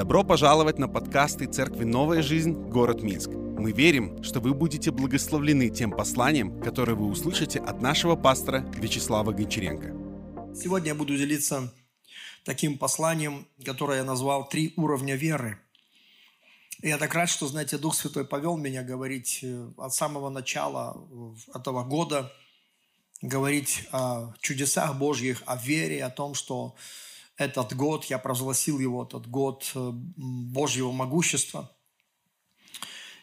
Добро пожаловать на подкасты Церкви «Новая жизнь. Город Минск». Мы верим, что вы будете благословлены тем посланием, которое вы услышите от нашего пастора Вячеслава Гончаренко. Сегодня я буду делиться таким посланием, которое я назвал «Три уровня веры». Я так рад, что, знаете, Дух Святой повел меня говорить э, от самого начала этого года, говорить о чудесах Божьих, о вере, о том, что этот год, я провозгласил его, этот год э, Божьего могущества.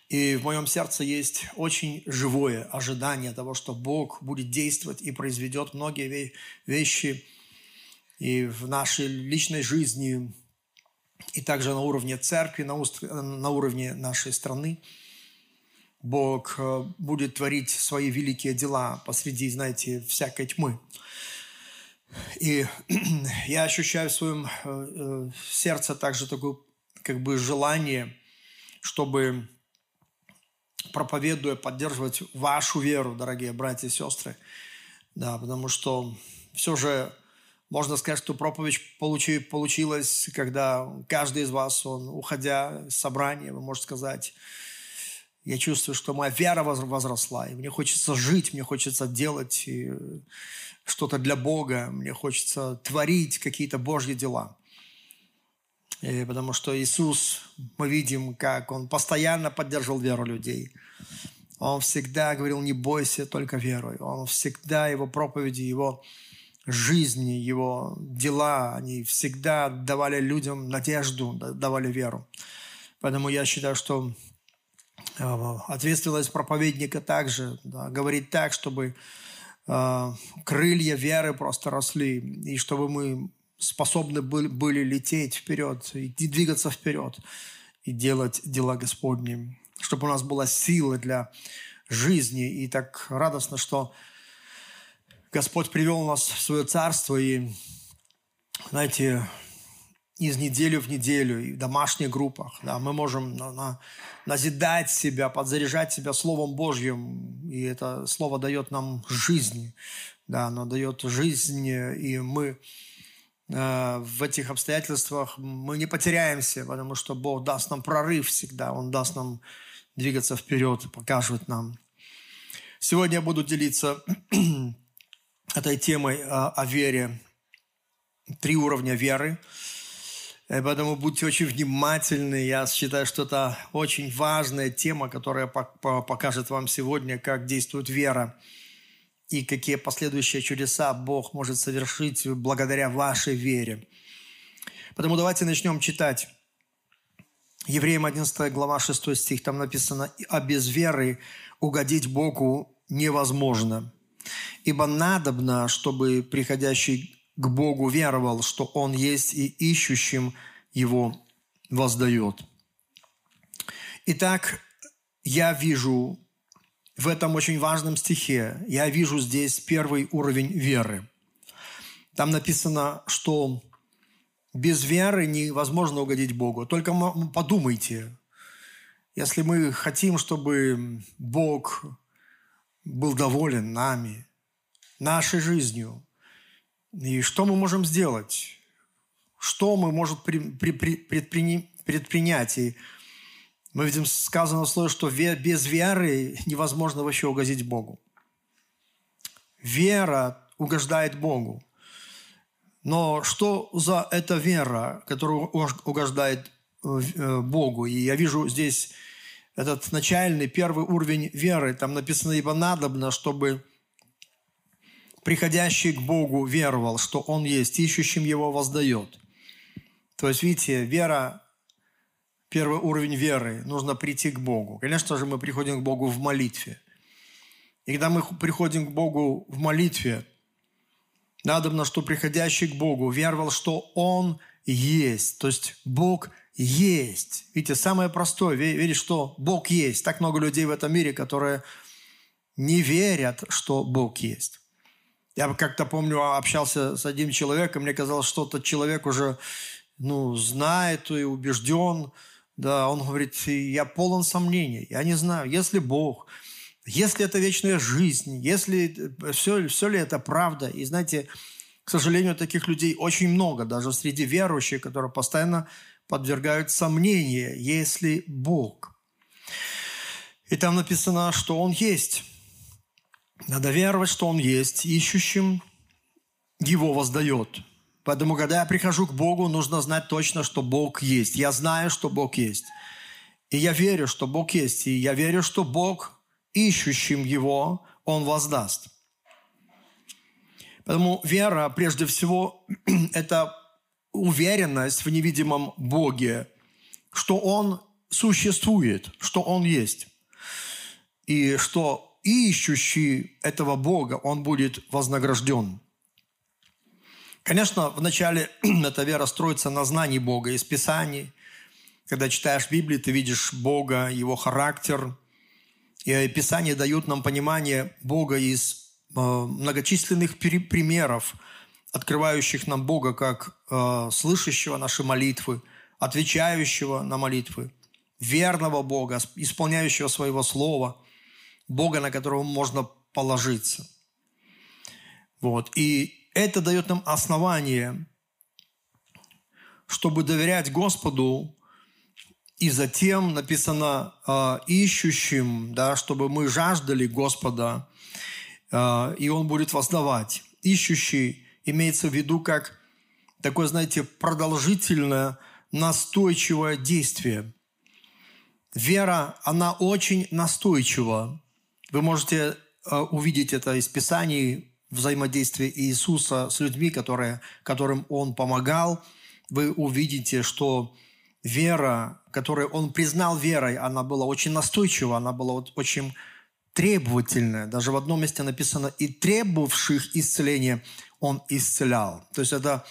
И в моем сердце есть очень живое ожидание того, что Бог будет действовать и произведет многие вещи и в нашей личной жизни, и также на уровне церкви, на, на уровне нашей страны. Бог э, будет творить свои великие дела посреди, знаете, всякой тьмы. И я ощущаю в своем э, э, сердце также такое как бы желание, чтобы проповедуя, поддерживать вашу веру, дорогие братья и сестры. Да, потому что все же можно сказать, что проповедь получи, получилась, когда каждый из вас, он, уходя с собрания, вы можете сказать, я чувствую, что моя вера возросла, и мне хочется жить, мне хочется делать что-то для Бога, мне хочется творить какие-то Божьи дела. И потому что Иисус, мы видим, как Он постоянно поддерживал веру людей. Он всегда говорил, не бойся, только веруй. Он всегда, Его проповеди, Его жизни, Его дела, они всегда давали людям надежду, давали веру. Поэтому я считаю, что Э, ответственность проповедника также да, говорить так, чтобы э, крылья веры просто росли, и чтобы мы способны были, были лететь вперед, и двигаться вперед, и делать дела Господни, чтобы у нас была сила для жизни. И так радостно, что Господь привел нас в свое царство, и, знаете, из недели в неделю, и в домашних группах. Да, мы можем на, на, назидать себя, подзаряжать себя Словом Божьим, и это Слово дает нам жизнь. Да, оно дает жизнь, и мы э, в этих обстоятельствах мы не потеряемся, потому что Бог даст нам прорыв всегда, Он даст нам двигаться вперед, покажет нам. Сегодня я буду делиться этой темой о, о вере. Три уровня веры – поэтому будьте очень внимательны. Я считаю, что это очень важная тема, которая покажет вам сегодня, как действует вера и какие последующие чудеса Бог может совершить благодаря вашей вере. Поэтому давайте начнем читать. Евреям 11 глава 6 стих, там написано, «А без веры угодить Богу невозможно, ибо надобно, чтобы приходящий к Богу веровал, что Он есть и ищущим Его воздает. Итак, я вижу в этом очень важном стихе, я вижу здесь первый уровень веры. Там написано, что без веры невозможно угодить Богу. Только подумайте, если мы хотим, чтобы Бог был доволен нами, нашей жизнью, и что мы можем сделать? Что мы можем предпринять? И мы видим сказано слово, что без веры невозможно вообще угодить Богу. Вера угождает Богу. Но что за эта вера, которая угождает э, Богу? И я вижу здесь этот начальный, первый уровень веры. Там написано, ибо надобно, чтобы приходящий к Богу веровал, что Он есть, ищущим Его воздает. То есть, видите, вера, первый уровень веры, нужно прийти к Богу. Конечно же, мы приходим к Богу в молитве. И когда мы приходим к Богу в молитве, надо, что приходящий к Богу веровал, что Он есть. То есть Бог есть. Видите, самое простое, верить, что Бог есть. Так много людей в этом мире, которые не верят, что Бог есть. Я как-то помню, общался с одним человеком, мне казалось, что этот человек уже ну, знает и убежден. Да, он говорит, я полон сомнений, я не знаю, если Бог, если это вечная жизнь, если все, все ли это правда. И знаете, к сожалению, таких людей очень много, даже среди верующих, которые постоянно подвергают сомнению, если Бог. И там написано, что Он есть. Надо веровать, что Он есть. Ищущим Его воздает. Поэтому, когда я прихожу к Богу, нужно знать точно, что Бог есть. Я знаю, что Бог есть. И я верю, что Бог есть. И я верю, что Бог, ищущим Его, Он воздаст. Поэтому вера, прежде всего, это уверенность в невидимом Боге, что Он существует, что Он есть. И что ищущий этого Бога, он будет вознагражден. Конечно, вначале эта вера строится на знании Бога из Писаний. Когда читаешь Библию, ты видишь Бога, Его характер. И Писания дают нам понимание Бога из Э, многочисленных примеров, открывающих нам Бога как э, слышащего наши молитвы, отвечающего на молитвы, верного Бога, исполняющего своего слова, Бога, на которого можно положиться. Вот. И это дает нам основание, чтобы доверять Господу, и затем написано э, ищущим, да, чтобы мы жаждали Господа, а, и он будет воздавать. Ищущий имеется в виду как такое, знаете, продолжительное, настойчивое действие. Вера, она очень настойчива. Вы можете а, увидеть это из Писаний, взаимодействие Иисуса с людьми, которые, которым Он помогал. Вы увидите, что вера, которую Он признал верой, она была очень настойчива, она была очень требовательное. Даже в одном месте написано «и требовавших исцеления он исцелял». То есть это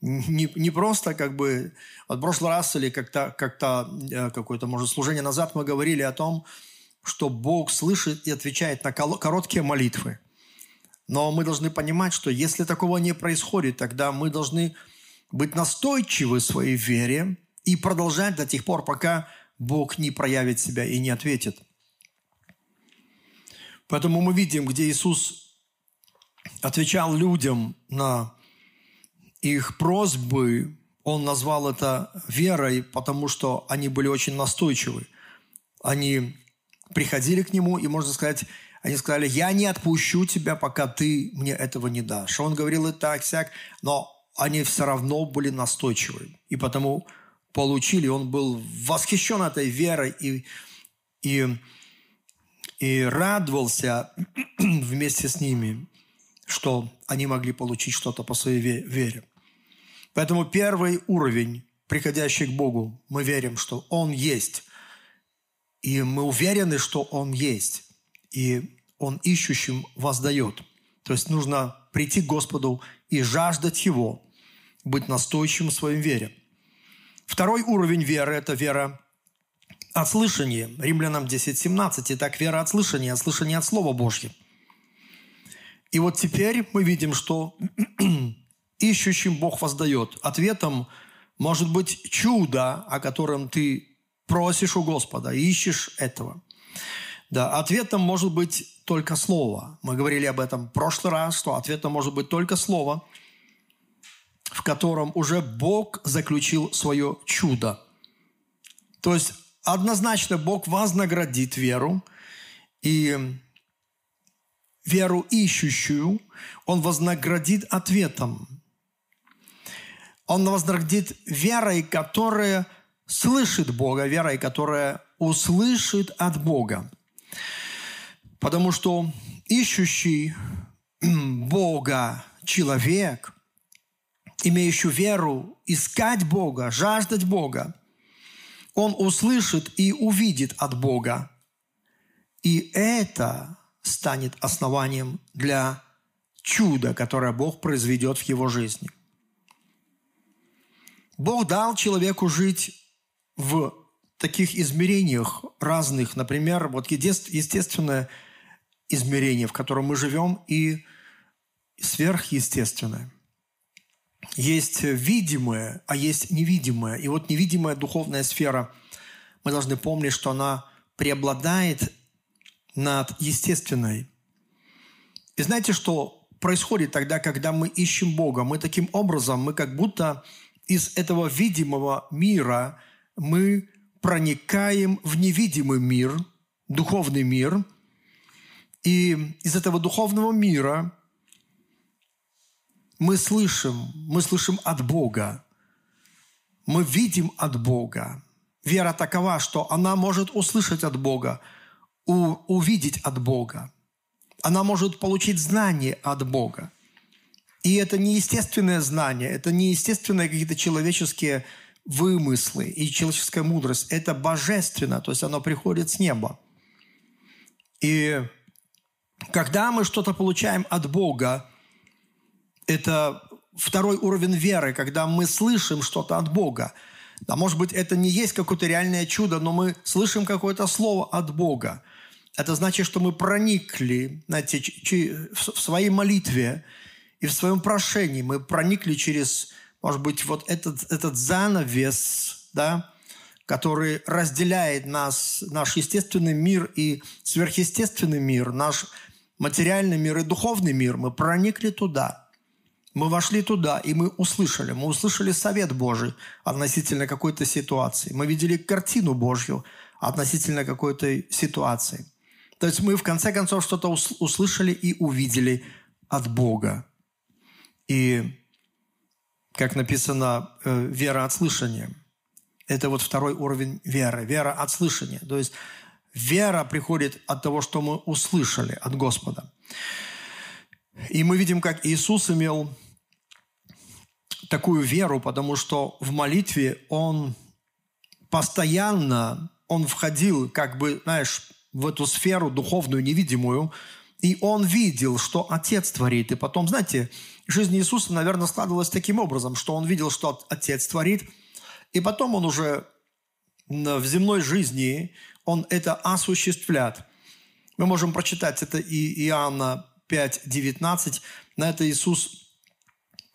не, не просто как бы... От прошлый раз или как-то, как-то э, какое-то, может, служение назад мы говорили о том, что Бог слышит и отвечает на короткие молитвы. Но мы должны понимать, что если такого не происходит, тогда мы должны быть настойчивы в своей вере и продолжать до тех пор, пока Бог не проявит себя и не ответит – Поэтому мы видим, где Иисус отвечал людям на их просьбы, Он назвал это верой, потому что они были очень настойчивы. Они приходили к Нему, и, можно сказать, они сказали, я не отпущу тебя, пока ты мне этого не дашь. Он говорил и так, сяк, но они все равно были настойчивы. И потому получили, он был восхищен этой верой и, и и радовался вместе с ними, что они могли получить что-то по своей вере. Поэтому первый уровень, приходящий к Богу, мы верим, что Он есть. И мы уверены, что Он есть. И Он ищущим воздает. То есть нужно прийти к Господу и жаждать Его, быть настойчивым в своей вере. Второй уровень веры – это вера от слышания. Римлянам 10.17. Итак, вера от слышания, от слышания от Слова Божьего. И вот теперь мы видим, что ищущим Бог воздает. Ответом может быть чудо, о котором ты просишь у Господа, ищешь этого. Да, ответом может быть только Слово. Мы говорили об этом в прошлый раз, что ответом может быть только Слово, в котором уже Бог заключил свое чудо. То есть однозначно Бог вознаградит веру, и веру ищущую Он вознаградит ответом. Он вознаградит верой, которая слышит Бога, верой, которая услышит от Бога. Потому что ищущий Бога человек, имеющий веру, искать Бога, жаждать Бога, он услышит и увидит от Бога. И это станет основанием для чуда, которое Бог произведет в его жизни. Бог дал человеку жить в таких измерениях разных. Например, вот естественное измерение, в котором мы живем, и сверхъестественное – есть видимое, а есть невидимое. И вот невидимая духовная сфера, мы должны помнить, что она преобладает над естественной. И знаете, что происходит тогда, когда мы ищем Бога? Мы таким образом, мы как будто из этого видимого мира мы проникаем в невидимый мир, духовный мир, и из этого духовного мира мы слышим, мы слышим от Бога, мы видим от Бога. Вера такова, что она может услышать от Бога, увидеть от Бога. Она может получить знание от Бога. И это не естественное знание, это не естественные какие-то человеческие вымыслы и человеческая мудрость. Это божественно, то есть оно приходит с неба. И когда мы что-то получаем от Бога, это второй уровень веры, когда мы слышим что-то от Бога. Да, может быть, это не есть какое-то реальное чудо, но мы слышим какое-то слово от Бога. Это значит, что мы проникли, знаете, в своей молитве и в своем прошении. Мы проникли через, может быть, вот этот, этот занавес, да, который разделяет нас, наш естественный мир и сверхъестественный мир, наш материальный мир и духовный мир. Мы проникли туда – мы вошли туда, и мы услышали. Мы услышали совет Божий относительно какой-то ситуации. Мы видели картину Божью относительно какой-то ситуации. То есть мы в конце концов что-то услышали и увидели от Бога. И, как написано, э, вера от слышания. Это вот второй уровень веры. Вера от слышания. То есть вера приходит от того, что мы услышали от Господа. И мы видим, как Иисус имел такую веру, потому что в молитве он постоянно, он входил, как бы, знаешь, в эту сферу духовную, невидимую, и он видел, что Отец творит. И потом, знаете, жизнь Иисуса, наверное, складывалась таким образом, что он видел, что Отец творит, и потом он уже в земной жизни, он это осуществляет. Мы можем прочитать это и Иоанна 5, 19. На это Иисус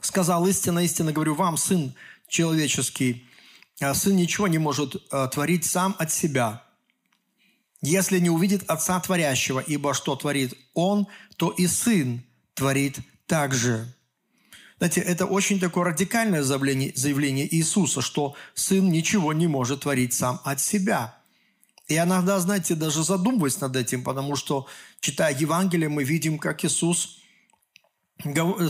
сказал, истинно, истинно говорю вам, Сын человеческий, а Сын ничего не может э, творить сам от себя, если не увидит Отца Творящего, ибо что творит Он, то и Сын творит так же. Знаете, это очень такое радикальное заявление, заявление Иисуса, что Сын ничего не может творить сам от себя. И иногда, знаете, даже задумываясь над этим, потому что, читая Евангелие, мы видим, как Иисус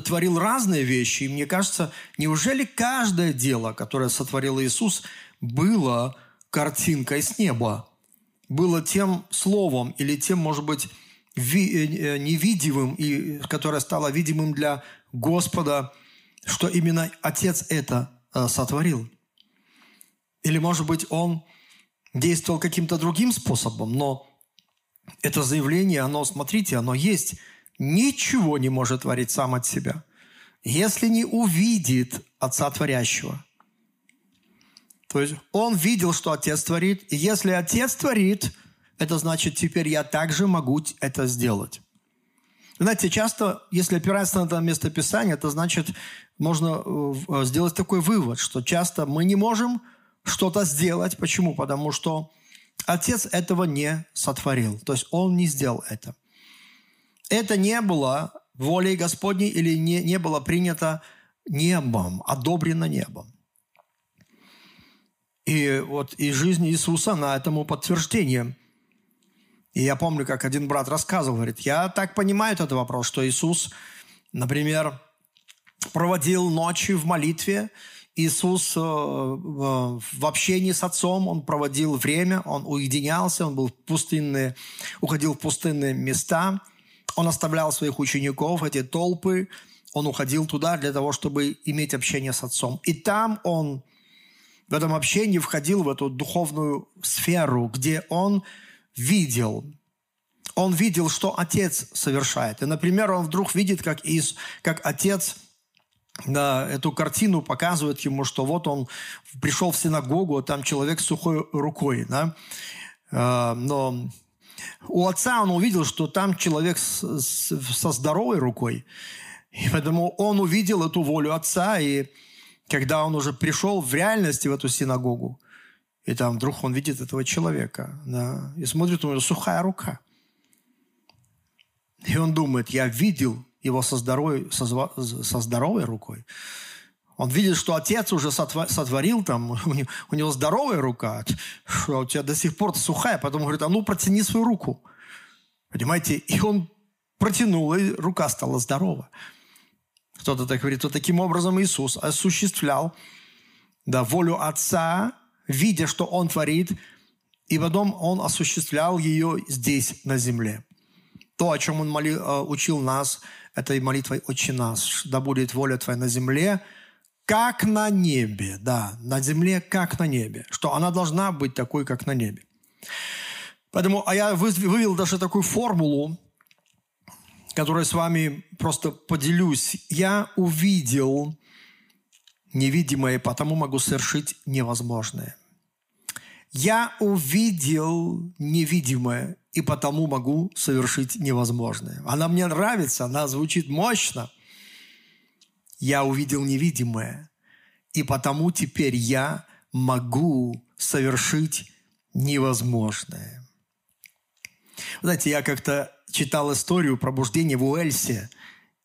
творил разные вещи. И мне кажется, неужели каждое дело, которое сотворил Иисус, было картинкой с неба? Было тем словом или тем, может быть, э, э, невидимым, и, которое стало видимым для Господа, что именно Отец это э, сотворил? Или, может быть, Он действовал каким-то другим способом, но это заявление, оно, смотрите, оно есть – ничего не может творить сам от себя, если не увидит Отца Творящего. То есть он видел, что Отец творит, и если Отец творит, это значит, теперь я также могу это сделать. Знаете, часто, если опираться на это местописание, это значит, можно э, сделать такой вывод, что часто мы не можем что-то сделать. Почему? Потому что Отец этого не сотворил. То есть Он не сделал это это не было волей Господней или не, не было принято небом, одобрено небом. И вот и жизнь Иисуса на этому подтверждение. И я помню, как один брат рассказывал, говорит, я так понимаю этот вопрос, что Иисус, например, проводил ночи в молитве, Иисус э, в общении с Отцом, Он проводил время, Он уединялся, Он был в пустынные, уходил в пустынные места – он оставлял своих учеников, эти толпы, он уходил туда для того, чтобы иметь общение с Отцом. И там он в этом общении входил в эту духовную сферу, где он видел, он видел, что Отец совершает. И, например, он вдруг видит, как, Иис, как Отец да, эту картину показывает ему, что вот он пришел в синагогу, а там человек с сухой рукой. Да? А, но у отца он увидел, что там человек со здоровой рукой. И поэтому он увидел эту волю отца, и когда он уже пришел в реальности в эту синагогу, и там вдруг он видит этого человека, да, и смотрит, у него сухая рука. И он думает, я видел его со здоровой, со, со здоровой рукой. Он видит, что отец уже сотворил там, у него, у него здоровая рука, что у тебя до сих пор сухая, потом говорит, а ну протяни свою руку. Понимаете? И он протянул, и рука стала здорова. Кто-то так говорит, то таким образом Иисус осуществлял да, волю Отца, видя, что Он творит, и потом Он осуществлял ее здесь, на земле. То, о чем Он моли, э, учил нас, этой молитвой «Отче наш», да будет воля Твоя на земле, как на небе, да, на земле, как на небе, что она должна быть такой, как на небе. Поэтому, а я вывел даже такую формулу, которой с вами просто поделюсь. Я увидел невидимое, потому могу совершить невозможное. Я увидел невидимое, и потому могу совершить невозможное. Она мне нравится, она звучит мощно. Я увидел невидимое, и потому теперь я могу совершить невозможное. Знаете, я как-то читал историю пробуждения в Уэльсе.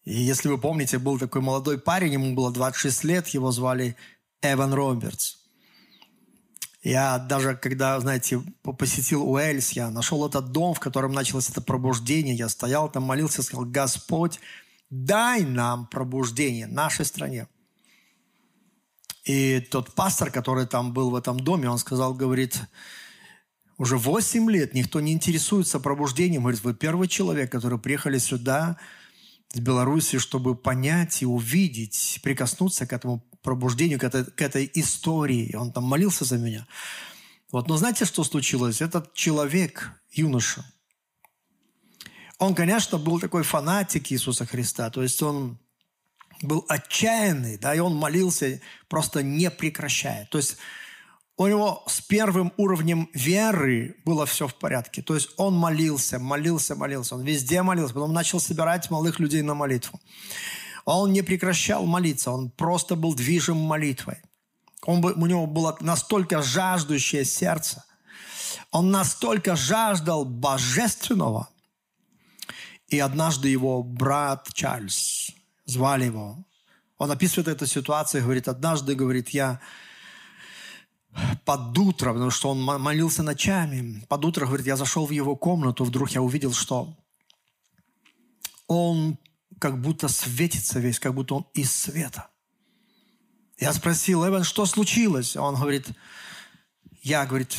И если вы помните, был такой молодой парень, ему было 26 лет, его звали Эван Робертс. Я даже, когда, знаете, посетил Уэльс, я нашел этот дом, в котором началось это пробуждение. Я стоял там, молился, сказал, Господь, дай нам пробуждение нашей стране. И тот пастор, который там был в этом доме, он сказал, говорит, уже 8 лет никто не интересуется пробуждением. Говорит, вы первый человек, который приехали сюда, с Беларуси, чтобы понять и увидеть, прикоснуться к этому пробуждению, к этой, к этой истории. Он там молился за меня. Вот, но знаете, что случилось? Этот человек, юноша, он, конечно, был такой фанатик Иисуса Христа. То есть он был отчаянный, да, и он молился просто не прекращая. То есть у него с первым уровнем веры было все в порядке. То есть он молился, молился, молился. Он везде молился. Потом начал собирать малых людей на молитву. Он не прекращал молиться. Он просто был движим молитвой. Он, у него было настолько жаждущее сердце. Он настолько жаждал божественного. И однажды его брат Чарльз, звали его, он описывает эту ситуацию, говорит, однажды, говорит, я под утро, потому что он молился ночами. Под утро, говорит, я зашел в его комнату, вдруг я увидел, что он как будто светится весь, как будто он из света. Я спросил, Эван, что случилось? Он говорит, я, говорит,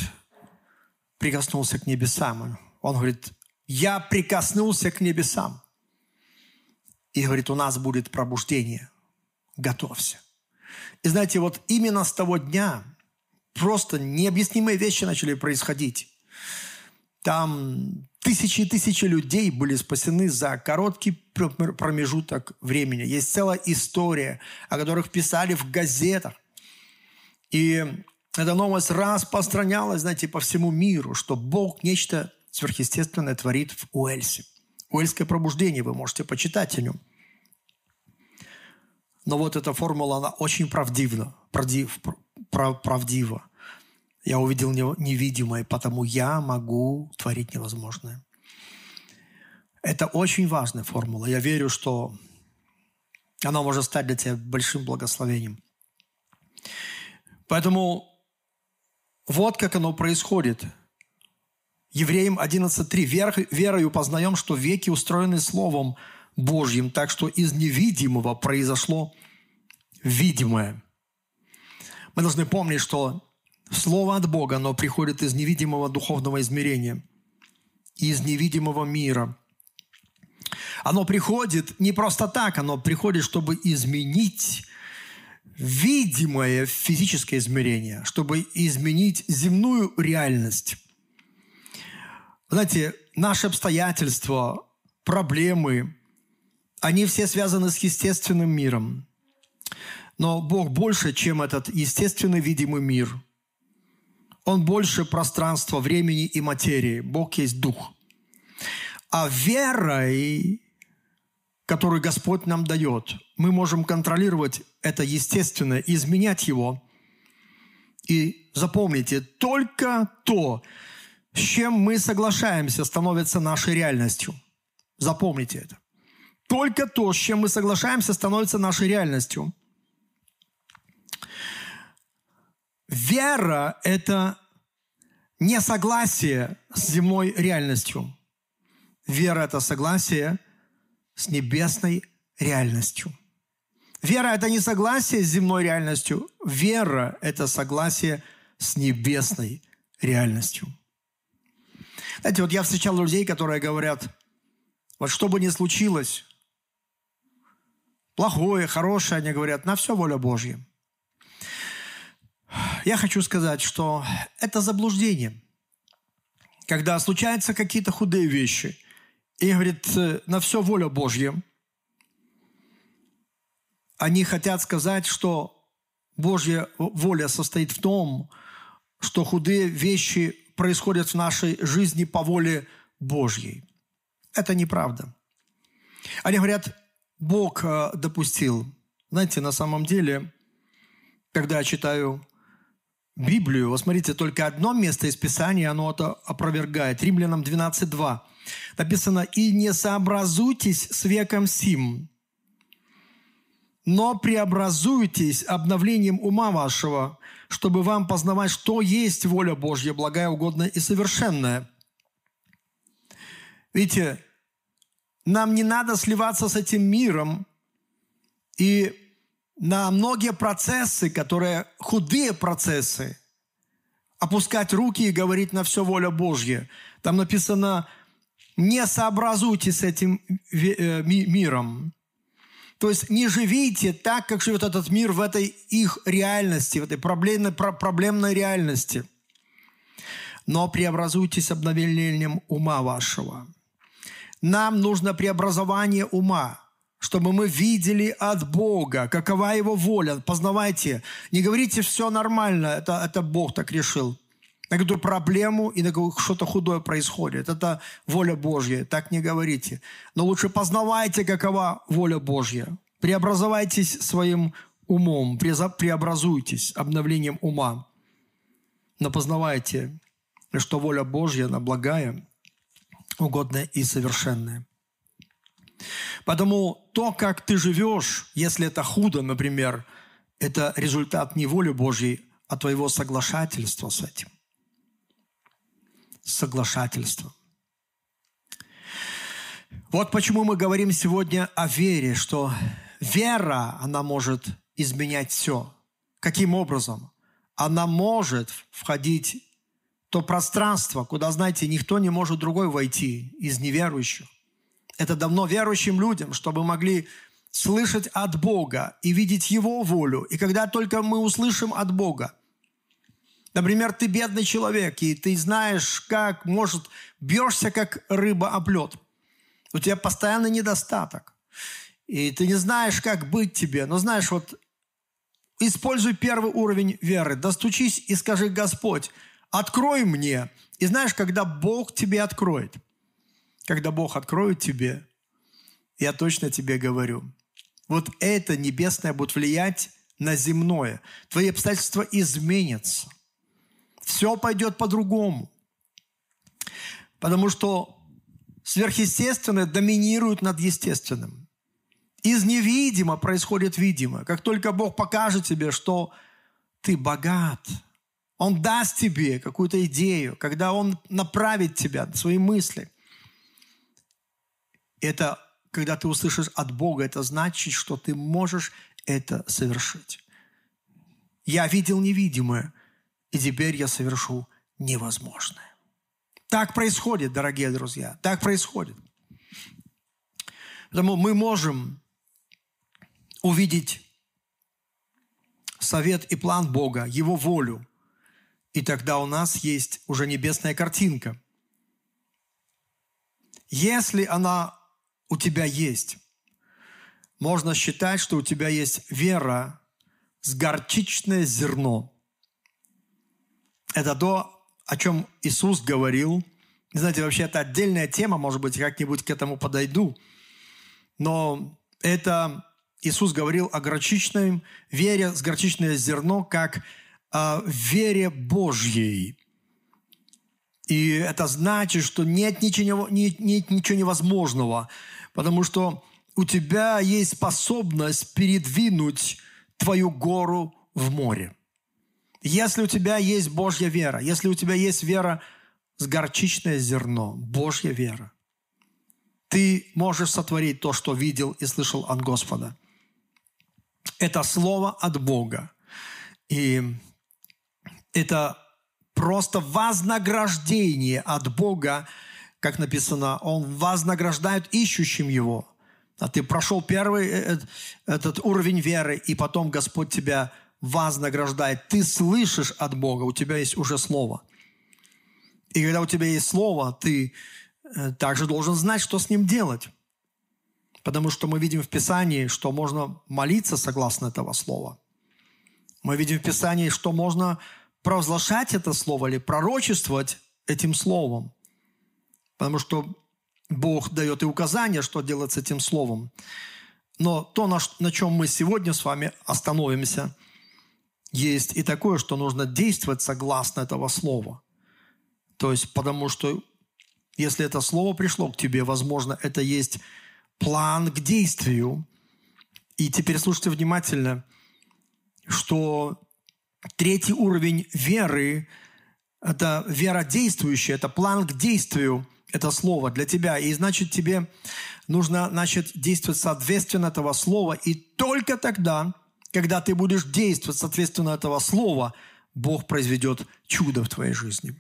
прикоснулся к небесам. Он говорит, я прикоснулся к небесам. И говорит, у нас будет пробуждение. Готовься. И знаете, вот именно с того дня просто необъяснимые вещи начали происходить. Там тысячи и тысячи людей были спасены за короткий промежуток времени. Есть целая история, о которых писали в газетах. И эта новость распространялась, знаете, по всему миру, что Бог нечто сверхъестественное творит в Уэльсе. Уэльское пробуждение, вы можете почитать о нем. Но вот эта формула, она очень правдива, правдив, правдиво. Я увидел невидимое, потому я могу творить невозможное. Это очень важная формула. Я верю, что она может стать для тебя большим благословением. Поэтому вот как оно происходит. Евреям 11.3. Вер, «Верою познаем, что веки устроены Словом Божьим, так что из невидимого произошло видимое». Мы должны помнить, что Слово от Бога, оно приходит из невидимого духовного измерения, из невидимого мира. Оно приходит не просто так, оно приходит, чтобы изменить видимое физическое измерение, чтобы изменить земную реальность. Знаете, наши обстоятельства, проблемы, они все связаны с естественным миром. Но Бог больше, чем этот естественный видимый мир. Он больше пространства, времени и материи. Бог есть Дух. А верой, которую Господь нам дает, мы можем контролировать это естественное, изменять его. И запомните, только то, с чем мы соглашаемся, становится нашей реальностью. Запомните это. Только то, с чем мы соглашаемся, становится нашей реальностью. Вера – это не согласие с земной реальностью. Вера – это согласие с небесной реальностью. Вера – это не согласие с земной реальностью. Вера – это согласие с небесной реальностью. Знаете, вот я встречал людей, которые говорят, вот что бы ни случилось, плохое, хорошее, они говорят, на все воля Божья. Я хочу сказать, что это заблуждение. Когда случаются какие-то худые вещи, и говорит, на все воля Божья, они хотят сказать, что Божья воля состоит в том, что худые вещи происходят в нашей жизни по воле Божьей. Это неправда. Они говорят, Бог э, допустил. Знаете, на самом деле, когда я читаю Библию, вот смотрите, только одно место из Писания, оно это опровергает. Римлянам 12.2. Написано, «И не сообразуйтесь с веком сим, но преобразуйтесь обновлением ума вашего, чтобы вам познавать, что есть воля Божья, благая, угодная и совершенная». Видите, нам не надо сливаться с этим миром и на многие процессы, которые худые процессы, опускать руки и говорить на все воля Божья. Там написано, не сообразуйтесь с этим э, миром. То есть не живите так, как живет этот мир в этой их реальности, в этой проблемной, проблемной реальности. Но преобразуйтесь обновлением ума вашего. Нам нужно преобразование ума, чтобы мы видели от Бога, какова Его воля. Познавайте. Не говорите, все нормально, это, это Бог так решил. На какую-то проблему и на что-то худое происходит. Это воля Божья. Так не говорите. Но лучше познавайте, какова воля Божья. Преобразовайтесь своим умом, преобразуйтесь обновлением ума. Но познавайте, что воля Божья, она благая, угодное и совершенное. Потому то, как ты живешь, если это худо, например, это результат не воли Божьей, а твоего соглашательства с этим. Соглашательство. Вот почему мы говорим сегодня о вере, что вера, она может изменять все. Каким образом? Она может входить то пространство, куда, знаете, никто не может другой войти из неверующих. Это давно верующим людям, чтобы могли слышать от Бога и видеть Его волю. И когда только мы услышим от Бога, например, ты бедный человек, и ты знаешь, как, может, бьешься, как рыба об лед. У тебя постоянно недостаток. И ты не знаешь, как быть тебе. Но знаешь, вот используй первый уровень веры. Достучись и скажи, Господь, открой мне. И знаешь, когда Бог тебе откроет, когда Бог откроет тебе, я точно тебе говорю, вот это небесное будет влиять на земное. Твои обстоятельства изменятся. Все пойдет по-другому. Потому что сверхъестественное доминирует над естественным. Из невидимо происходит видимо. Как только Бог покажет тебе, что ты богат – он даст тебе какую-то идею, когда Он направит тебя, свои мысли. Это, когда ты услышишь от Бога, это значит, что ты можешь это совершить. Я видел невидимое, и теперь я совершу невозможное. Так происходит, дорогие друзья, так происходит. Поэтому мы можем увидеть совет и план Бога, Его волю – и тогда у нас есть уже небесная картинка. Если она у тебя есть, можно считать, что у тебя есть вера с горчичное зерно. Это то, о чем Иисус говорил. Знаете, вообще это отдельная тема, может быть, как-нибудь к этому подойду. Но это Иисус говорил о горчичной вере с горчичное зерно, как в вере Божьей. И это значит, что нет ничего, нет, нет ничего невозможного, потому что у тебя есть способность передвинуть твою гору в море. Если у тебя есть Божья вера, если у тебя есть вера с горчичное зерно, Божья вера, ты можешь сотворить то, что видел и слышал от Господа. Это слово от Бога. И это просто вознаграждение от Бога, как написано, Он вознаграждает ищущим Его. А ты прошел первый э, э, этот уровень веры, и потом Господь тебя вознаграждает. Ты слышишь от Бога, у тебя есть уже Слово. И когда у тебя есть Слово, ты э, также должен знать, что с ним делать. Потому что мы видим в Писании, что можно молиться согласно этого Слова. Мы видим в Писании, что можно провозглашать это слово или пророчествовать этим словом. Потому что Бог дает и указания, что делать с этим словом. Но то, на, на чем мы сегодня с вами остановимся, есть и такое, что нужно действовать согласно этого слова. То есть, потому что если это слово пришло к тебе, возможно, это есть план к действию. И теперь слушайте внимательно, что Третий уровень веры – это вера действующая, это план к действию, это слово для тебя. И значит, тебе нужно значит, действовать соответственно этого слова. И только тогда, когда ты будешь действовать соответственно этого слова, Бог произведет чудо в твоей жизни.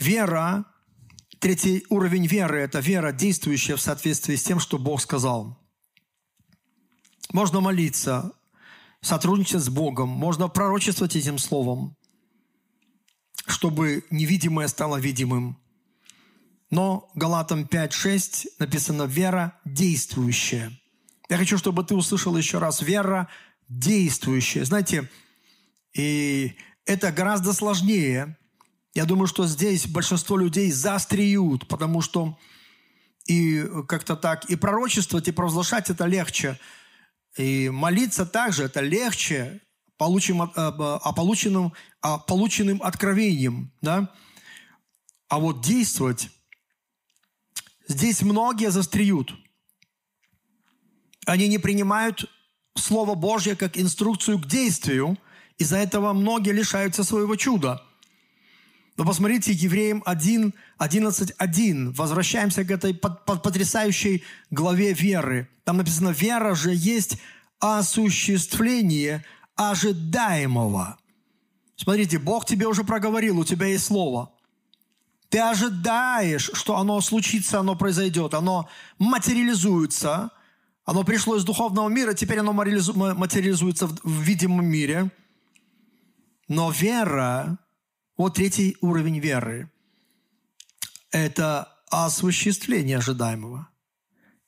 Вера, третий уровень веры – это вера, действующая в соответствии с тем, что Бог сказал. Можно молиться, сотрудничать с Богом, можно пророчествовать этим словом, чтобы невидимое стало видимым. Но Галатам 5.6 написано «вера действующая». Я хочу, чтобы ты услышал еще раз «вера действующая». Знаете, и это гораздо сложнее. Я думаю, что здесь большинство людей заостреют, потому что и как-то так, и пророчествовать, и провозглашать это легче – и молиться также это легче получим, о, о, полученном, о полученным откровением. Да? А вот действовать, здесь многие застреют. Они не принимают Слово Божье как инструкцию к действию. Из-за этого многие лишаются своего чуда. Но посмотрите, Евреям 1, 11, 1. Возвращаемся к этой потрясающей главе веры. Там написано, вера же есть осуществление ожидаемого. Смотрите, Бог тебе уже проговорил, у тебя есть слово. Ты ожидаешь, что оно случится, оно произойдет, оно материализуется, оно пришло из духовного мира, теперь оно материализуется в видимом мире. Но вера, вот третий уровень веры, это осуществление ожидаемого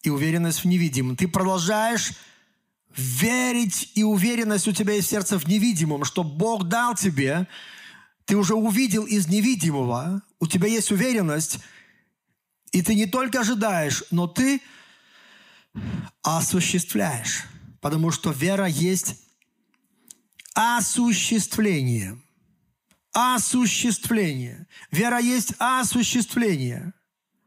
и уверенность в невидимом. Ты продолжаешь верить и уверенность у тебя есть в сердце в невидимом, что Бог дал тебе, ты уже увидел из невидимого, у тебя есть уверенность, и ты не только ожидаешь, но ты осуществляешь. Потому что вера есть осуществление. Осуществление. Вера есть осуществление.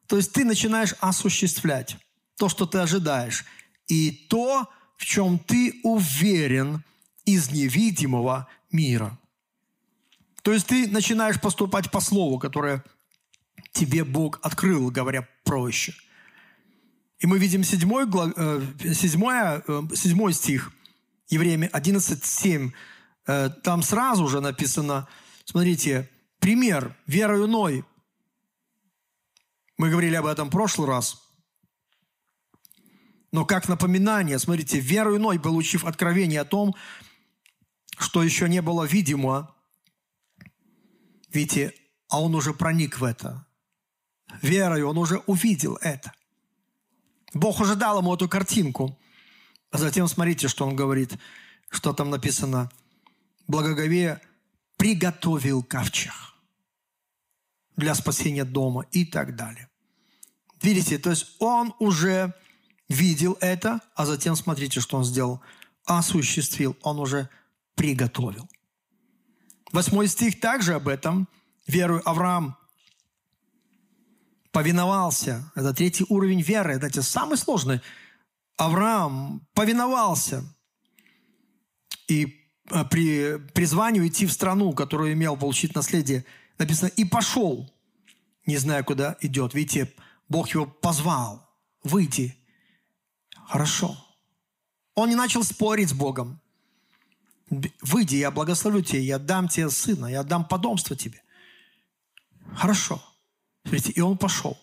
То есть ты начинаешь осуществлять то, что ты ожидаешь. И то, в чем ты уверен из невидимого мира. То есть ты начинаешь поступать по слову, которое тебе Бог открыл, говоря проще. И мы видим седьмой, э, седьмой, э, седьмой стих, Евреями 11.7. Э, там сразу же написано, смотрите, пример, верою Ной. Мы говорили об этом в прошлый раз – но как напоминание, смотрите, веру иной, получив откровение о том, что еще не было видимо, видите, а он уже проник в это. Верою он уже увидел это. Бог уже дал ему эту картинку. А затем смотрите, что он говорит, что там написано. Благоговея приготовил ковчег для спасения дома и так далее. Видите, то есть он уже видел это, а затем смотрите, что он сделал. Осуществил, он уже приготовил. Восьмой стих также об этом. Верую Авраам повиновался. Это третий уровень веры. Это самый сложный. Авраам повиновался. И э, при призванию идти в страну, которую имел получить наследие, написано «и пошел», не зная, куда идет. Видите, Бог его позвал выйти. Хорошо. Он не начал спорить с Богом. Выйди, я благословлю тебя, я дам тебе сына, я дам потомство тебе. Хорошо. Смотрите, и он пошел,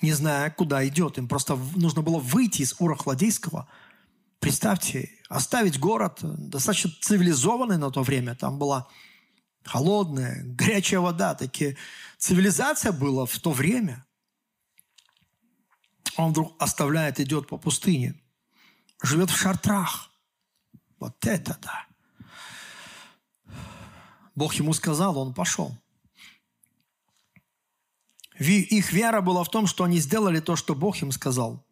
не зная, куда идет. Им просто нужно было выйти из Ура Хладейского. Представьте, оставить город, достаточно цивилизованный на то время. Там была холодная, горячая вода. Такие цивилизация была в то время. Он вдруг оставляет, идет по пустыне. Живет в шартрах. Вот это да. Бог ему сказал, он пошел. Их вера была в том, что они сделали то, что Бог им сказал.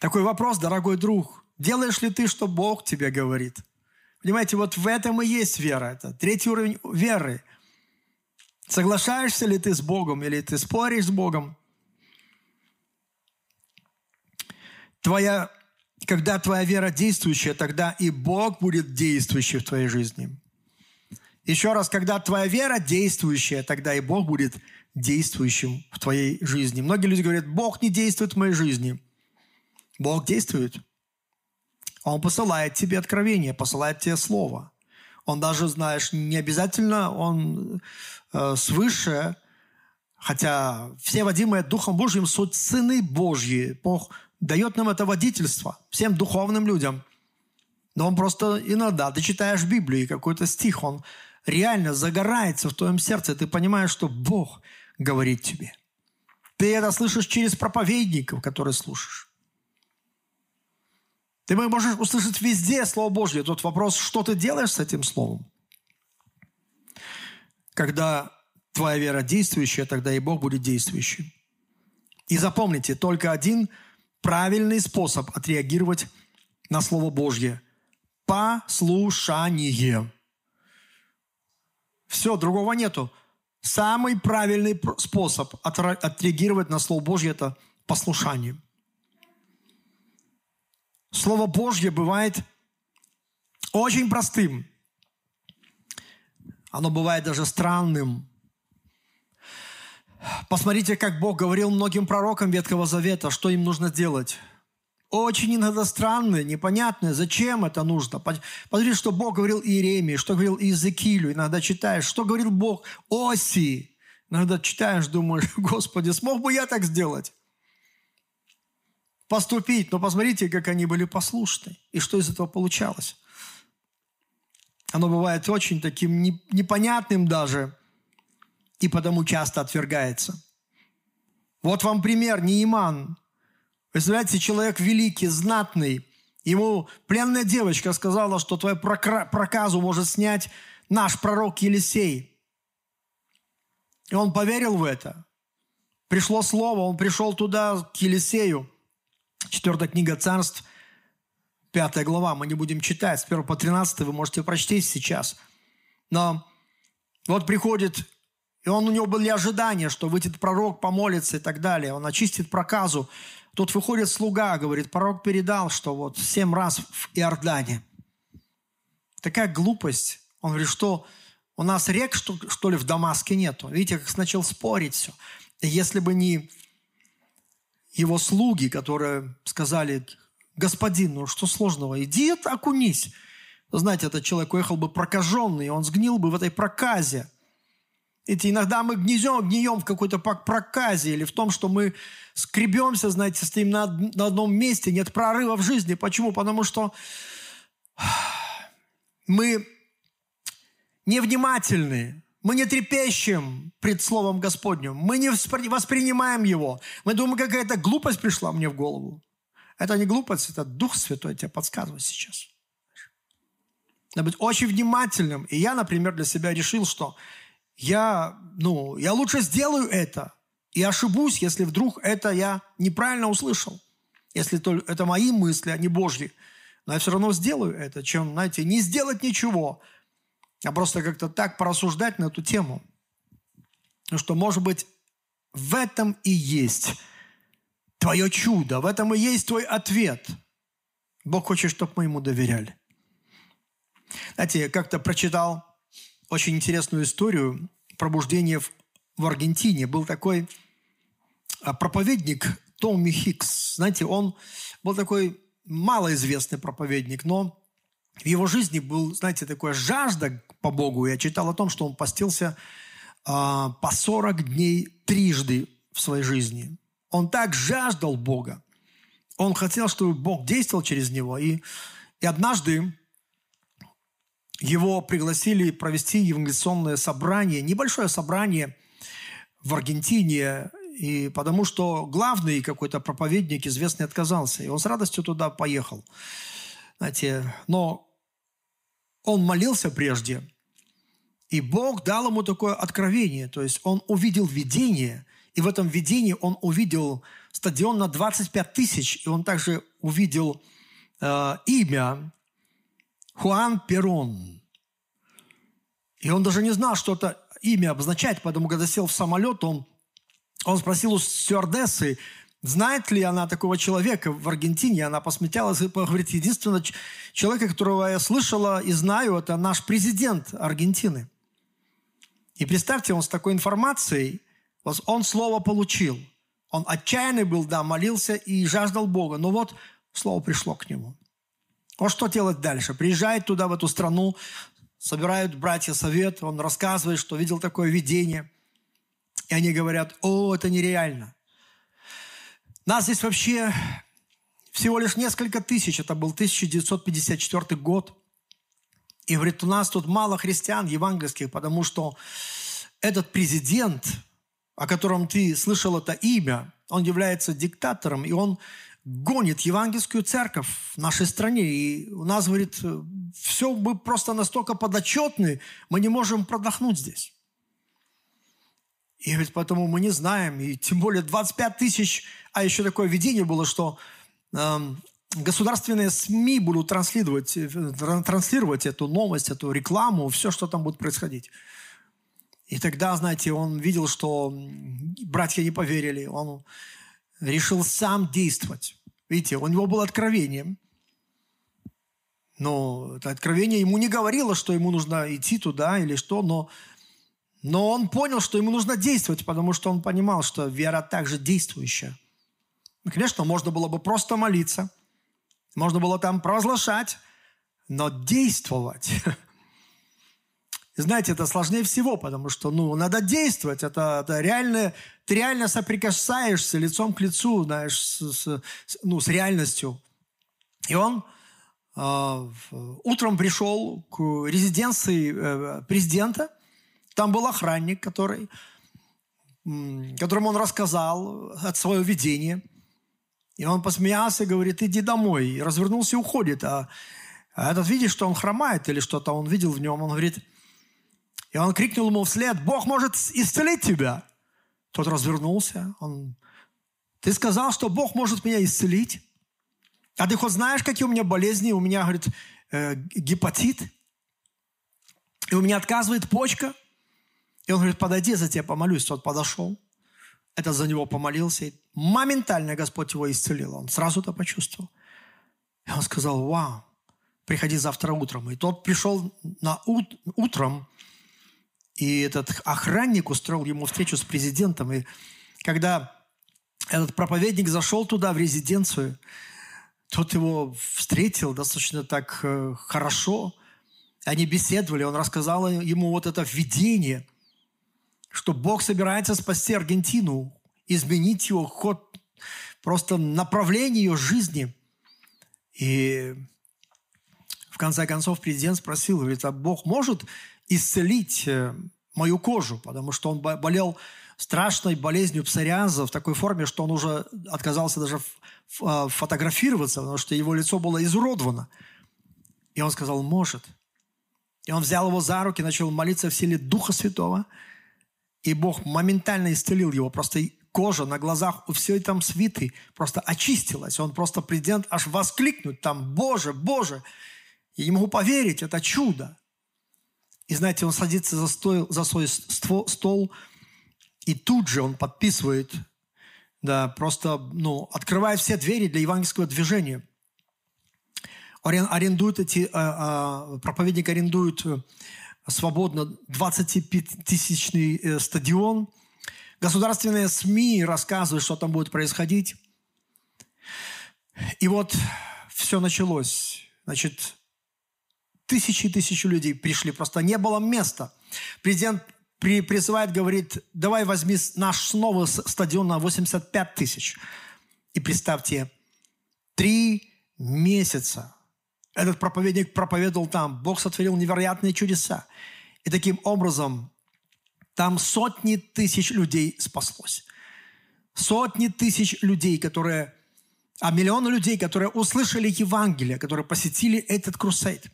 Такой вопрос, дорогой друг. Делаешь ли ты, что Бог тебе говорит? Понимаете, вот в этом и есть вера. Это третий уровень веры. Соглашаешься ли ты с Богом или ты споришь с Богом? Твоя, когда твоя вера действующая, тогда и Бог будет действующий в твоей жизни. Еще раз, когда твоя вера действующая, тогда и Бог будет действующим в твоей жизни. Многие люди говорят, Бог не действует в моей жизни. Бог действует. Он посылает тебе откровение, посылает тебе слово. Он даже, знаешь, не обязательно он э, свыше, хотя все водимые Духом Божьим суть сыны Божьи. Бог дает нам это водительство всем духовным людям. Но он просто иногда, ты читаешь Библию, какой-то стих, он реально загорается в твоем сердце, ты понимаешь, что Бог говорит тебе. Ты это слышишь через проповедников, которые слушаешь. Ты можешь услышать везде Слово Божье. Тот вопрос, что ты делаешь с этим Словом? Когда твоя вера действующая, тогда и Бог будет действующим. И запомните, только один правильный способ отреагировать на Слово Божье – послушание. Все, другого нету. Самый правильный способ отреагировать на Слово Божье – это послушание. Слово Божье бывает очень простым. Оно бывает даже странным. Посмотрите, как Бог говорил многим пророкам Ветхого Завета, что им нужно делать – очень иногда странное, непонятное, зачем это нужно. Посмотри, что Бог говорил Иеремии, что говорил Иезекиилю. Иногда читаешь, что говорил Бог Оси. Иногда читаешь, думаешь, Господи, смог бы я так сделать? Поступить. Но посмотрите, как они были послушны. И что из этого получалось. Оно бывает очень таким непонятным даже. И потому часто отвергается. Вот вам пример. Неиман Представляете, человек великий, знатный. Ему пленная девочка сказала, что твою проказу может снять наш пророк Елисей. И он поверил в это. Пришло слово, он пришел туда, к Елисею. Четвертая книга царств, пятая глава. Мы не будем читать. С 1 по 13 вы можете прочесть сейчас. Но вот приходит, и он у него были ожидания, что выйдет пророк, помолится и так далее. Он очистит проказу. Тут выходит слуга, говорит, пророк передал, что вот семь раз в Иордане. Такая глупость. Он говорит, что у нас рек, что, что ли, в Дамаске нету. Видите, как начал спорить все. И если бы не его слуги, которые сказали, господин, ну что сложного, иди окунись. Знаете, этот человек уехал бы прокаженный, он сгнил бы в этой проказе. Эти иногда мы гнезем, гнием в какой-то проказе или в том, что мы скребемся, знаете, стоим на, на одном месте, нет прорыва в жизни. Почему? Потому что мы невнимательны, мы не трепещем пред Словом Господним, мы не воспринимаем Его. Мы думаем, какая-то глупость пришла мне в голову. Это не глупость, это Дух Святой тебе подсказывает сейчас. Надо быть очень внимательным. И я, например, для себя решил, что я, ну, я лучше сделаю это и ошибусь, если вдруг это я неправильно услышал. Если это мои мысли, а не Божьи. Но я все равно сделаю это, чем, знаете, не сделать ничего, а просто как-то так порассуждать на эту тему. Что, может быть, в этом и есть твое чудо, в этом и есть твой ответ. Бог хочет, чтобы мы ему доверяли. Знаете, как-то прочитал очень интересную историю пробуждения в, в Аргентине. Был такой а, проповедник Томми Хикс. Знаете, он был такой малоизвестный проповедник, но в его жизни был, знаете, такая жажда по Богу. Я читал о том, что он постился а, по 40 дней трижды в своей жизни. Он так жаждал Бога. Он хотел, чтобы Бог действовал через него. И, и однажды его пригласили провести евангелиционное собрание, небольшое собрание в Аргентине, и потому что главный какой-то проповедник известный отказался, и он с радостью туда поехал. Знаете, но он молился прежде, и Бог дал ему такое откровение, то есть он увидел видение, и в этом видении он увидел стадион на 25 тысяч, и он также увидел э, имя Хуан Перон. И он даже не знал, что это имя обозначает, поэтому, когда сел в самолет, он, он спросил у стюардессы, знает ли она такого человека в Аргентине. Она посмеялась и говорит, единственный человек, которого я слышала и знаю, это наш президент Аргентины. И представьте, он с такой информацией, он слово получил. Он отчаянный был, да, молился и жаждал Бога. Но вот слово пришло к нему. Вот что делать дальше? Приезжает туда, в эту страну, собирают братья совет, он рассказывает, что видел такое видение. И они говорят, о, это нереально. Нас здесь вообще всего лишь несколько тысяч, это был 1954 год. И говорит, у нас тут мало христиан евангельских, потому что этот президент, о котором ты слышал это имя, он является диктатором, и он гонит евангельскую церковь в нашей стране. И у нас, говорит, все, мы просто настолько подотчетны, мы не можем продохнуть здесь. И говорит, поэтому мы не знаем, и тем более 25 тысяч, а еще такое видение было, что э, государственные СМИ будут транслировать, э, транслировать эту новость, эту рекламу, все, что там будет происходить. И тогда, знаете, он видел, что братья не поверили, он решил сам действовать. Видите, у него было откровение. Но это откровение ему не говорило, что ему нужно идти туда или что, но, но он понял, что ему нужно действовать, потому что он понимал, что вера также действующая. И, конечно, можно было бы просто молиться, можно было там провозглашать, но действовать – и знаете, это сложнее всего, потому что, ну, надо действовать. Это, это реально, ты реально соприкасаешься лицом к лицу, знаешь, с, с, ну, с реальностью. И он э, утром пришел к резиденции э, президента. Там был охранник, который, э, которому он рассказал от своего видения. И он посмеялся и говорит, иди домой. И развернулся и уходит. А, а этот видит, что он хромает или что-то он видел в нем. Он говорит, и он крикнул ему вслед, Бог может исцелить тебя. Тот развернулся. Он, ты сказал, что Бог может меня исцелить? А ты хоть знаешь, какие у меня болезни? У меня, говорит, э, гепатит. И у меня отказывает почка. И он говорит, подойди, за тебя помолюсь. Тот подошел. Это за него помолился. И моментально Господь его исцелил. Он сразу это почувствовал. И он сказал, вау, приходи завтра утром. И тот пришел на ут- утром, и этот охранник устроил ему встречу с президентом. И когда этот проповедник зашел туда, в резиденцию, тот его встретил достаточно так э, хорошо. Они беседовали, он рассказал ему вот это видение, что Бог собирается спасти Аргентину, изменить его ход, просто направление ее жизни. И в конце концов президент спросил, говорит, а Бог может исцелить э, мою кожу, потому что он болел страшной болезнью псориаза в такой форме, что он уже отказался даже а, фотографироваться, потому что его лицо было изуродовано. И он сказал, может. И он взял его за руки, начал молиться в силе Духа Святого, и Бог моментально исцелил его. Просто кожа на глазах у всей там свиты просто очистилась. Он просто президент аж воскликнуть там, Боже, Боже. И не могу поверить, это чудо. И знаете, он садится за, стол, за свой стол, и тут же он подписывает, да, просто, ну, открывает все двери для евангельского движения. арендует эти, проповедник арендует свободно 25-тысячный стадион. Государственные СМИ рассказывают, что там будет происходить. И вот все началось. Значит, тысячи и тысячи людей пришли, просто не было места. Президент при, призывает, говорит, давай возьми наш снова стадион на 85 тысяч. И представьте, три месяца этот проповедник проповедовал там. Бог сотворил невероятные чудеса. И таким образом там сотни тысяч людей спаслось. Сотни тысяч людей, которые а миллионы людей, которые услышали Евангелие, которые посетили этот крусейд.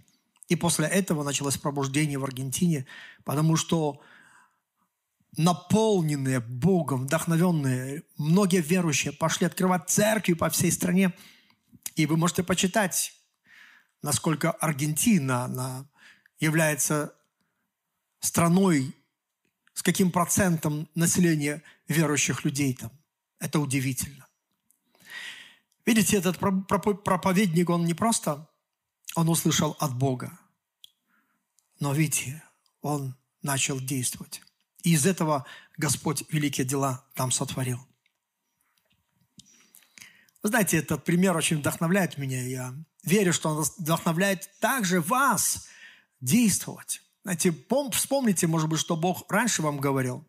И после этого началось пробуждение в Аргентине, потому что наполненные Богом, вдохновенные, многие верующие пошли открывать церкви по всей стране. И вы можете почитать, насколько Аргентина она является страной, с каким процентом населения верующих людей там. Это удивительно. Видите, этот проповедник, он не просто, он услышал от Бога, но видите, он начал действовать. И из этого Господь великие дела там сотворил. Вы знаете, этот пример очень вдохновляет меня. Я верю, что он вдохновляет также вас действовать. Знаете, вспомните, может быть, что Бог раньше вам говорил.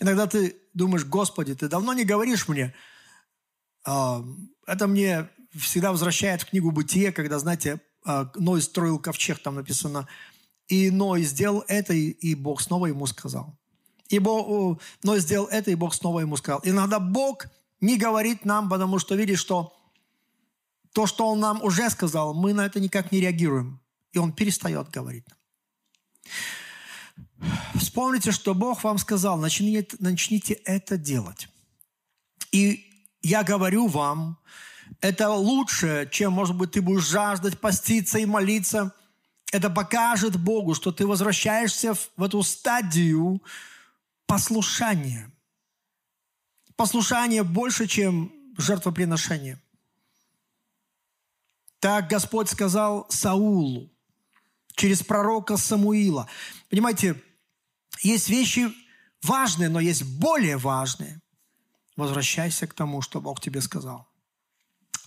Иногда ты думаешь, Господи, ты давно не говоришь мне, а, это мне всегда возвращает в книгу «Бытие», когда, знаете, а, Ной строил ковчег, там написано, и Ной сделал это, и Бог снова ему сказал. И Бог, Ной сделал это, и Бог снова ему сказал. Иногда Бог не говорит нам, потому что видит, что то, что Он нам уже сказал, мы на это никак не реагируем. И Он перестает говорить Вспомните, что Бог вам сказал, начните, начните это делать. И я говорю вам, это лучше, чем, может быть, ты будешь жаждать, поститься и молиться. Это покажет Богу, что ты возвращаешься в, эту стадию послушания. Послушание больше, чем жертвоприношение. Так Господь сказал Саулу через пророка Самуила. Понимаете, есть вещи важные, но есть более важные – возвращайся к тому, что Бог тебе сказал.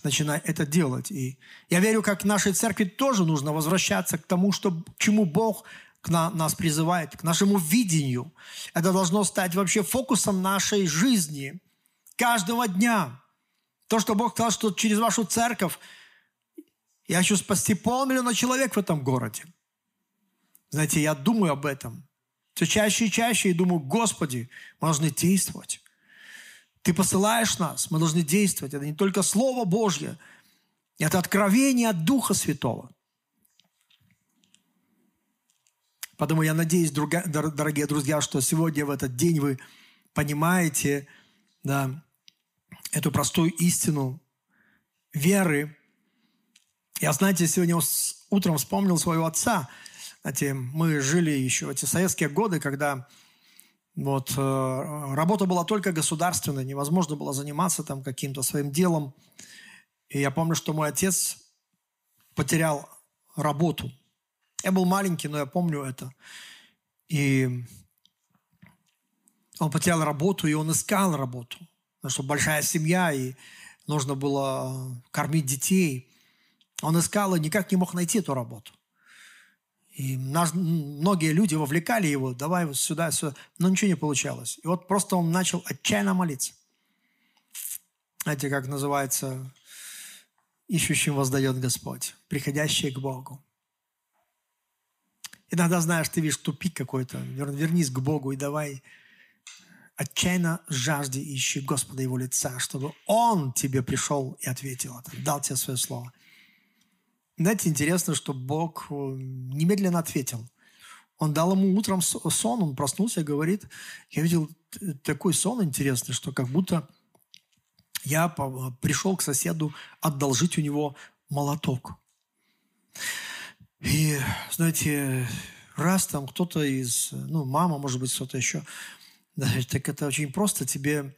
Начинай это делать. И я верю, как нашей церкви тоже нужно возвращаться к тому, что, к чему Бог к на, нас призывает, к нашему видению. Это должно стать вообще фокусом нашей жизни каждого дня. То, что Бог сказал, что через вашу церковь я хочу спасти полмиллиона человек в этом городе. Знаете, я думаю об этом. Все чаще и чаще и думаю, Господи, мы должны действовать. Ты посылаешь нас, мы должны действовать. Это не только Слово Божье, это откровение от Духа Святого. Поэтому я надеюсь, дорогие друзья, что сегодня в этот день вы понимаете да, эту простую истину веры. Я, знаете, сегодня утром вспомнил своего отца. Знаете, мы жили еще в эти советские годы, когда вот, э, работа была только государственная, невозможно было заниматься там каким-то своим делом. И я помню, что мой отец потерял работу. Я был маленький, но я помню это. И он потерял работу, и он искал работу. Потому что большая семья, и нужно было кормить детей. Он искал и никак не мог найти эту работу. И нас, многие люди вовлекали его, давай вот сюда, сюда, но ничего не получалось. И вот просто он начал отчаянно молиться. Знаете, как называется, ищущим воздает Господь, приходящие к Богу. Иногда, знаешь, ты видишь тупик какой-то, вернись к Богу и давай отчаянно жажди ищи Господа Его лица, чтобы Он тебе пришел и ответил, дал тебе свое слово. Знаете, интересно, что Бог э, немедленно ответил. Он дал ему утром сон, он проснулся и говорит, я видел такой сон интересный, что как будто я пришел к соседу одолжить у него молоток. И, знаете, раз там кто-то из, ну, мама, может быть, кто-то еще, так это очень просто. Тебе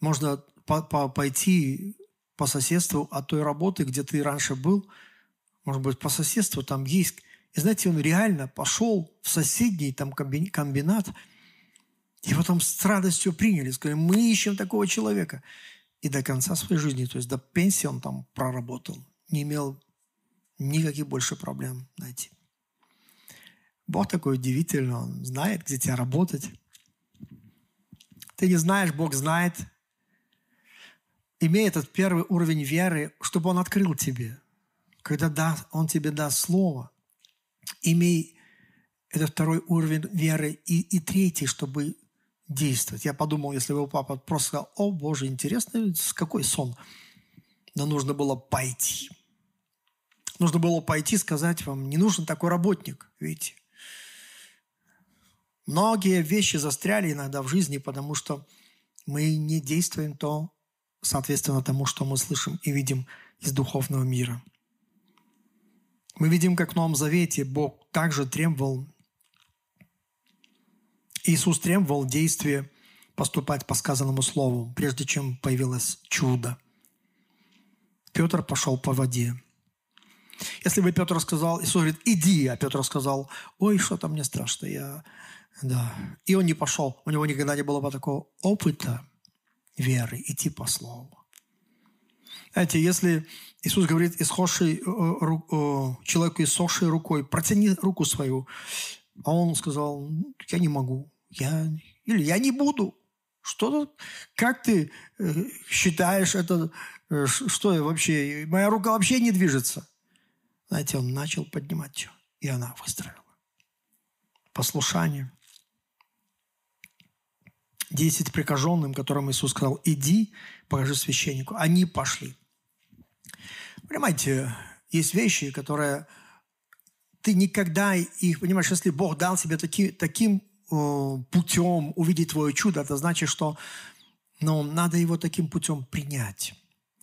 можно по -по пойти по соседству от той работы, где ты раньше был – может быть, по соседству там есть. И знаете, он реально пошел в соседний там комбинат, его там с радостью приняли, сказали, мы ищем такого человека. И до конца своей жизни, то есть до пенсии он там проработал, не имел никаких больше проблем найти. Бог такой удивительный, Он знает, где тебе работать. Ты не знаешь, Бог знает. Имей этот первый уровень веры, чтобы Он открыл тебе. Когда да, Он тебе даст слово, имей этот второй уровень веры и, и третий, чтобы действовать. Я подумал, если бы папа просто сказал, о, Боже, интересно, какой сон? Но нужно было пойти. Нужно было пойти сказать вам, не нужен такой работник, видите. Многие вещи застряли иногда в жизни, потому что мы не действуем то, соответственно тому, что мы слышим и видим из духовного мира. Мы видим, как в Новом Завете Бог также требовал, Иисус требовал действия поступать по сказанному слову, прежде чем появилось чудо. Петр пошел по воде. Если бы Петр сказал, Иисус говорит, иди, а Петр сказал, ой, что-то мне страшно, я да. И он не пошел. У него никогда не было такого опыта веры, идти по слову. Знаете, если Иисус говорит исхожий, э, э, человеку иссохшей рукой, протяни руку свою, а он сказал, я не могу, я, или я не буду. Что как ты э, считаешь это, что я вообще, моя рука вообще не движется. Знаете, он начал поднимать ее, и она выстроила. Послушание десять прикаженным, которым Иисус сказал, иди, покажи священнику. Они пошли. Понимаете, есть вещи, которые ты никогда их, понимаешь, если Бог дал тебе таки, таким э, путем увидеть твое чудо, это значит, что ну, надо его таким путем принять.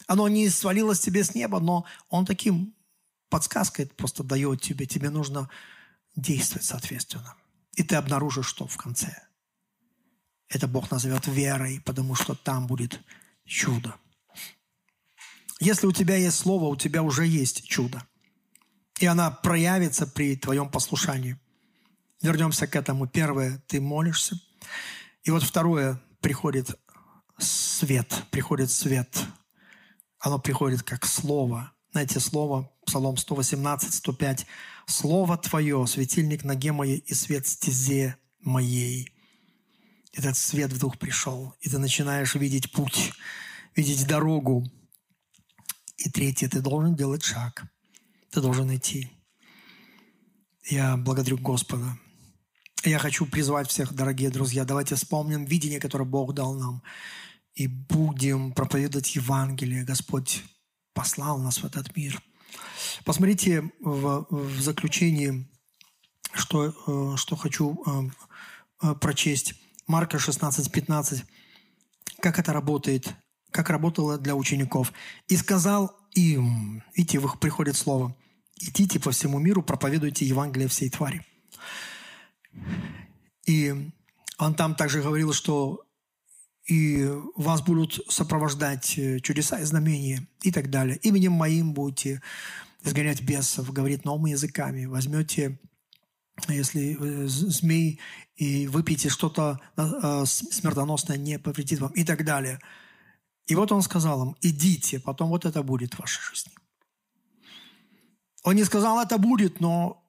Оно не свалилось тебе с неба, но он таким подсказкой просто дает тебе. Тебе нужно действовать соответственно. И ты обнаружишь, что в конце – это Бог назовет верой, потому что там будет чудо. Если у тебя есть слово, у тебя уже есть чудо. И она проявится при твоем послушании. Вернемся к этому. Первое, ты молишься. И вот второе, приходит свет, приходит свет. Оно приходит как слово. Знаете, слово, Псалом 118, 105. «Слово Твое, светильник ноге моей и свет стезе моей» этот свет вдруг пришел, и ты начинаешь видеть путь, видеть дорогу. И третье, ты должен делать шаг. Ты должен идти. Я благодарю Господа. Я хочу призвать всех, дорогие друзья, давайте вспомним видение, которое Бог дал нам, и будем проповедовать Евангелие. Господь послал нас в этот мир. Посмотрите в, в заключении, что, э, что хочу э, э, прочесть. Марка 16, 15. Как это работает? Как работало для учеников? «И сказал им...» Видите, в их приходит слово. «Идите по всему миру, проповедуйте Евангелие всей твари». И он там также говорил, что и вас будут сопровождать э, чудеса и знамения и так далее. Именем моим будете изгонять бесов, говорить новыми языками, возьмете если э, змей и выпьете что-то э, смертоносное, не повредит вам и так далее. И вот он сказал им, идите, потом вот это будет в вашей жизни. Он не сказал, это будет, но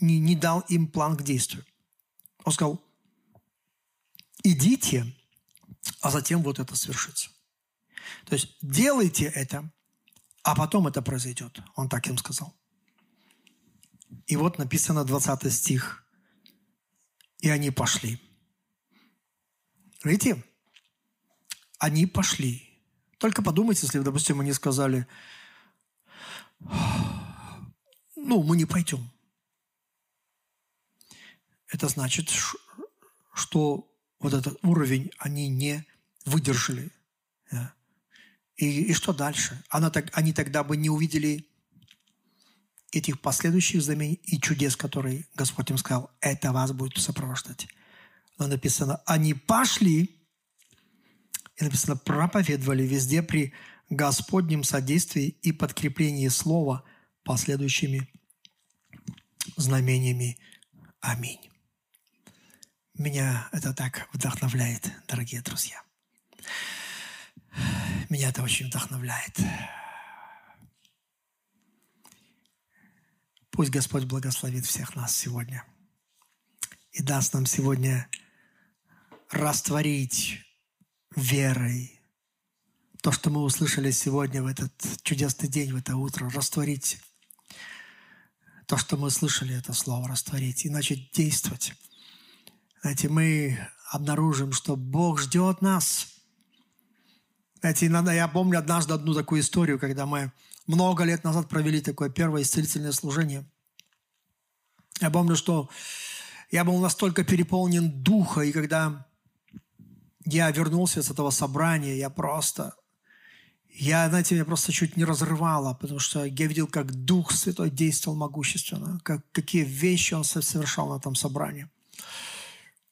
не, не дал им план к действию. Он сказал, идите, а затем вот это свершится. То есть делайте это, а потом это произойдет. Он так им сказал. И вот написано 20 стих. И они пошли. Видите? Они пошли. Только подумайте, если, допустим, они сказали, ну, мы не пойдем. Это значит, что вот этот уровень они не выдержали. И, и что дальше? Она так, они тогда бы не увидели этих последующих знамений и чудес, которые Господь им сказал, это вас будет сопровождать. Но написано, они пошли, и написано, проповедовали везде при Господнем содействии и подкреплении слова последующими знамениями. Аминь. Меня это так вдохновляет, дорогие друзья. Меня это очень вдохновляет. Пусть Господь благословит всех нас сегодня и даст нам сегодня растворить верой то, что мы услышали сегодня в этот чудесный день, в это утро, растворить то, что мы слышали, это слово растворить и начать действовать. Знаете, мы обнаружим, что Бог ждет нас. Знаете, иногда я помню однажды одну такую историю, когда мы много лет назад провели такое первое исцелительное служение. Я помню, что я был настолько переполнен духа, и когда я вернулся с этого собрания, я просто, я, знаете, меня просто чуть не разрывало, потому что я видел, как Дух Святой действовал могущественно, как, какие вещи Он совершал на этом собрании.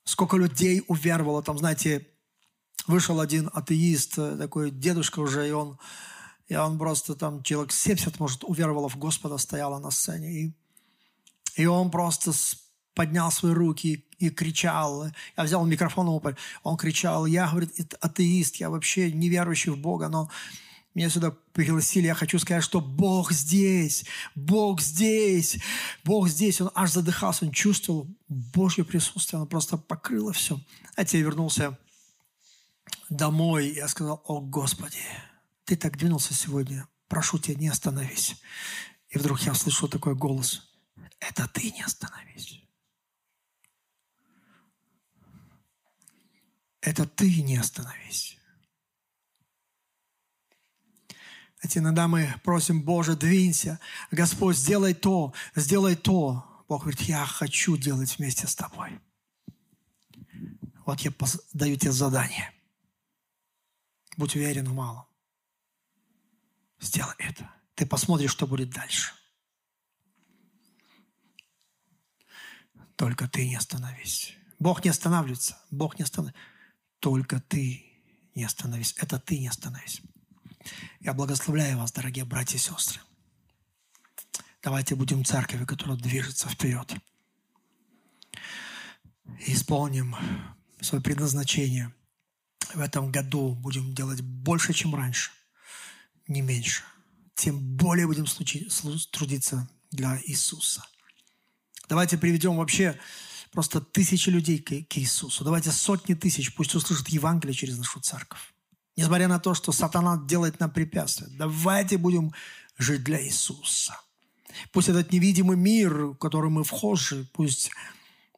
Сколько людей уверовало, там, знаете, вышел один атеист, такой дедушка уже, и он, и он просто там, человек 70, может, уверовало в Господа, стояла на сцене, и, и он просто поднял свои руки и кричал. Я взял микрофон, он кричал, я, говорит, атеист, я вообще не верующий в Бога, но меня сюда пригласили, я хочу сказать, что Бог здесь, Бог здесь, Бог здесь. Он аж задыхался, он чувствовал Божье присутствие, оно просто покрыло все. А я вернулся домой, я сказал, о Господи, ты так двинулся сегодня, прошу тебя, не остановись. И вдруг я слышу такой голос, это ты не остановись. Это ты не остановись. Знаете, иногда мы просим, Боже, двинься, Господь, сделай то, сделай то. Бог говорит, я хочу делать вместе с тобой. Вот я даю тебе задание. Будь уверен в малом. Сделай это. Ты посмотришь, что будет дальше. Только ты не остановись. Бог не останавливается. Бог не останавливается. Только ты не остановись. Это ты не остановись. Я благословляю вас, дорогие братья и сестры. Давайте будем церковью, которая движется вперед. И исполним свое предназначение. В этом году будем делать больше, чем раньше, не меньше. Тем более будем трудиться для Иисуса. Давайте приведем вообще просто тысячи людей к, к Иисусу. Давайте сотни тысяч пусть услышат Евангелие через нашу церковь. Несмотря на то, что сатана делает нам препятствия, давайте будем жить для Иисуса. Пусть этот невидимый мир, в который мы вхожи, пусть,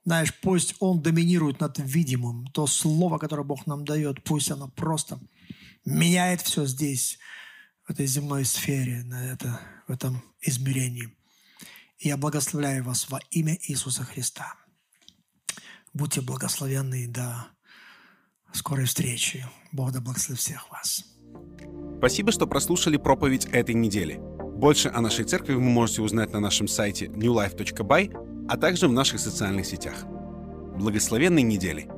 знаешь, пусть он доминирует над видимым. То слово, которое Бог нам дает, пусть оно просто меняет все здесь, в этой земной сфере, на это, в этом измерении. И я благословляю вас во имя Иисуса Христа. Будьте благословенны до скорой встречи. Бог да благословит всех вас. Спасибо, что прослушали проповедь этой недели. Больше о нашей церкви вы можете узнать на нашем сайте newlife.by, а также в наших социальных сетях. Благословенной недели!